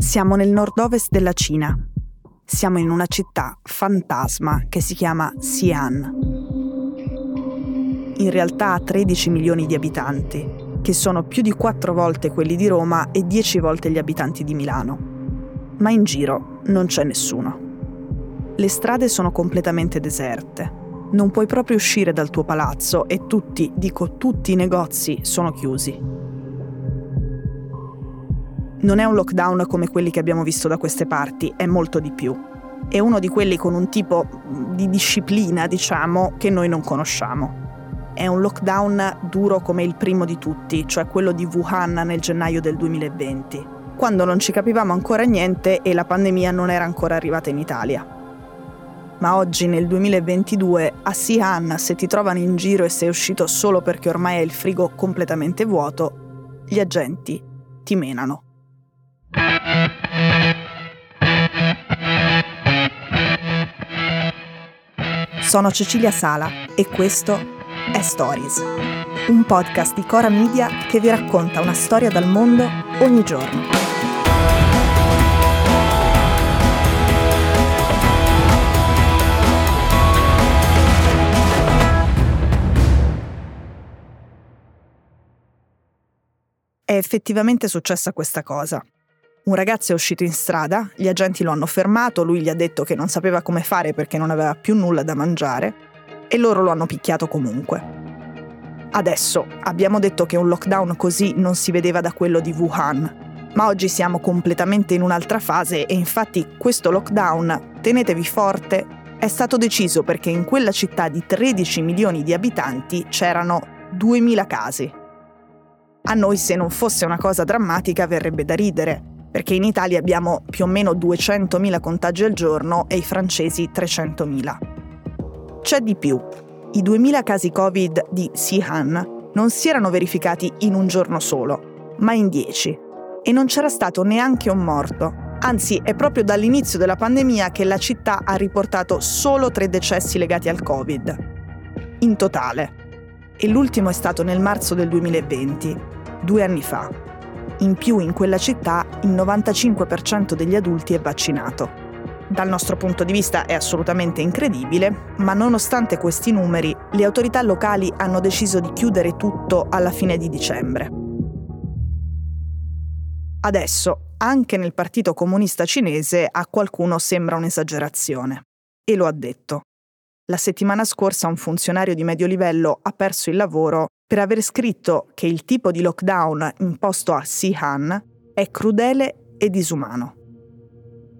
Siamo nel nord-ovest della Cina. Siamo in una città fantasma che si chiama Xi'an. In realtà ha 13 milioni di abitanti, che sono più di 4 volte quelli di Roma e 10 volte gli abitanti di Milano. Ma in giro non c'è nessuno. Le strade sono completamente deserte. Non puoi proprio uscire dal tuo palazzo e tutti, dico tutti i negozi sono chiusi. Non è un lockdown come quelli che abbiamo visto da queste parti, è molto di più. È uno di quelli con un tipo di disciplina, diciamo, che noi non conosciamo. È un lockdown duro come il primo di tutti, cioè quello di Wuhan nel gennaio del 2020, quando non ci capivamo ancora niente e la pandemia non era ancora arrivata in Italia. Ma oggi, nel 2022, a Xi'an, se ti trovano in giro e sei uscito solo perché ormai è il frigo completamente vuoto, gli agenti ti menano. Sono Cecilia Sala e questo è Stories, un podcast di Cora Media che vi racconta una storia dal mondo ogni giorno. È effettivamente successa questa cosa. Un ragazzo è uscito in strada, gli agenti lo hanno fermato, lui gli ha detto che non sapeva come fare perché non aveva più nulla da mangiare e loro lo hanno picchiato comunque. Adesso abbiamo detto che un lockdown così non si vedeva da quello di Wuhan, ma oggi siamo completamente in un'altra fase e infatti questo lockdown, tenetevi forte, è stato deciso perché in quella città di 13 milioni di abitanti c'erano 2000 casi. A noi se non fosse una cosa drammatica verrebbe da ridere, perché in Italia abbiamo più o meno 200.000 contagi al giorno e i francesi 300.000. C'è di più. I 2.000 casi Covid di Xi'an non si erano verificati in un giorno solo, ma in 10. E non c'era stato neanche un morto. Anzi, è proprio dall'inizio della pandemia che la città ha riportato solo tre decessi legati al Covid. In totale. E l'ultimo è stato nel marzo del 2020, due anni fa. In più in quella città il 95% degli adulti è vaccinato. Dal nostro punto di vista è assolutamente incredibile, ma nonostante questi numeri, le autorità locali hanno deciso di chiudere tutto alla fine di dicembre. Adesso, anche nel Partito Comunista Cinese, a qualcuno sembra un'esagerazione. E lo ha detto. La settimana scorsa un funzionario di medio livello ha perso il lavoro per aver scritto che il tipo di lockdown imposto a Xi'an è crudele e disumano.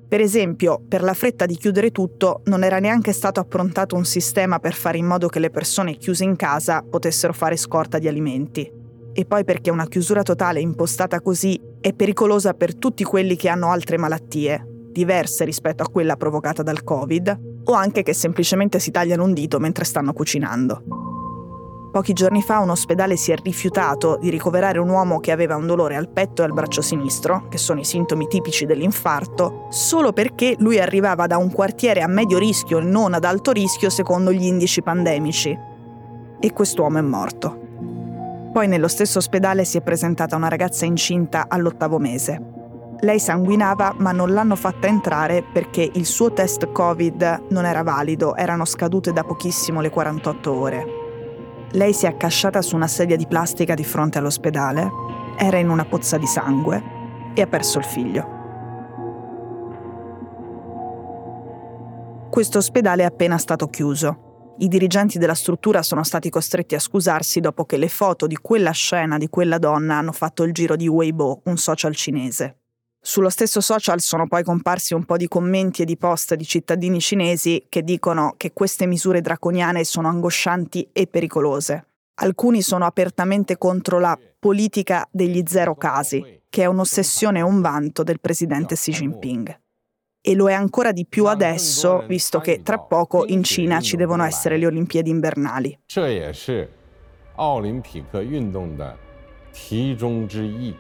Per esempio, per la fretta di chiudere tutto, non era neanche stato approntato un sistema per fare in modo che le persone chiuse in casa potessero fare scorta di alimenti. E poi perché una chiusura totale impostata così è pericolosa per tutti quelli che hanno altre malattie, diverse rispetto a quella provocata dal Covid, o anche che semplicemente si tagliano un dito mentre stanno cucinando. Pochi giorni fa un ospedale si è rifiutato di ricoverare un uomo che aveva un dolore al petto e al braccio sinistro, che sono i sintomi tipici dell'infarto, solo perché lui arrivava da un quartiere a medio rischio e non ad alto rischio secondo gli indici pandemici. E quest'uomo è morto. Poi nello stesso ospedale si è presentata una ragazza incinta all'ottavo mese. Lei sanguinava ma non l'hanno fatta entrare perché il suo test Covid non era valido, erano scadute da pochissimo le 48 ore. Lei si è accasciata su una sedia di plastica di fronte all'ospedale, era in una pozza di sangue e ha perso il figlio. Questo ospedale è appena stato chiuso. I dirigenti della struttura sono stati costretti a scusarsi dopo che le foto di quella scena di quella donna hanno fatto il giro di Weibo, un social cinese. Sullo stesso social sono poi comparsi un po' di commenti e di post di cittadini cinesi che dicono che queste misure draconiane sono angoscianti e pericolose. Alcuni sono apertamente contro la politica degli zero casi, che è un'ossessione e un vanto del presidente Xi Jinping. E lo è ancora di più adesso, visto che tra poco in Cina ci devono essere le Olimpiadi invernali. 这也是奥林匹克运动的题中之意。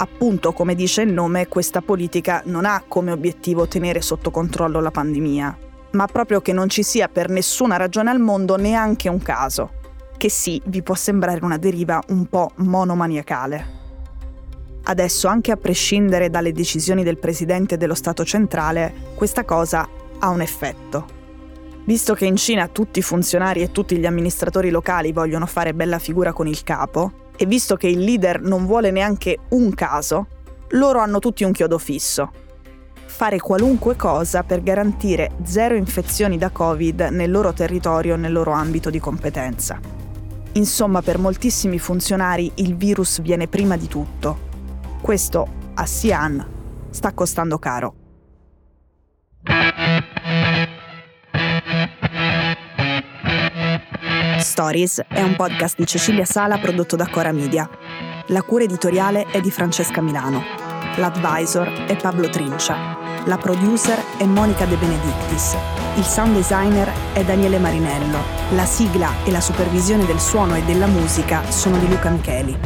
Appunto, come dice il nome, questa politica non ha come obiettivo tenere sotto controllo la pandemia, ma proprio che non ci sia per nessuna ragione al mondo neanche un caso. Che sì, vi può sembrare una deriva un po' monomaniacale. Adesso, anche a prescindere dalle decisioni del Presidente dello Stato centrale, questa cosa ha un effetto. Visto che in Cina tutti i funzionari e tutti gli amministratori locali vogliono fare bella figura con il capo, e visto che il leader non vuole neanche un caso, loro hanno tutti un chiodo fisso. Fare qualunque cosa per garantire zero infezioni da Covid nel loro territorio, nel loro ambito di competenza. Insomma, per moltissimi funzionari il virus viene prima di tutto. Questo a Xi'an sta costando caro. Stories è un podcast di Cecilia Sala prodotto da Cora Media. La cura editoriale è di Francesca Milano. L'advisor è Pablo Trincia. La producer è Monica De Benedictis. Il sound designer è Daniele Marinello. La sigla e la supervisione del suono e della musica sono di Luca Micheli.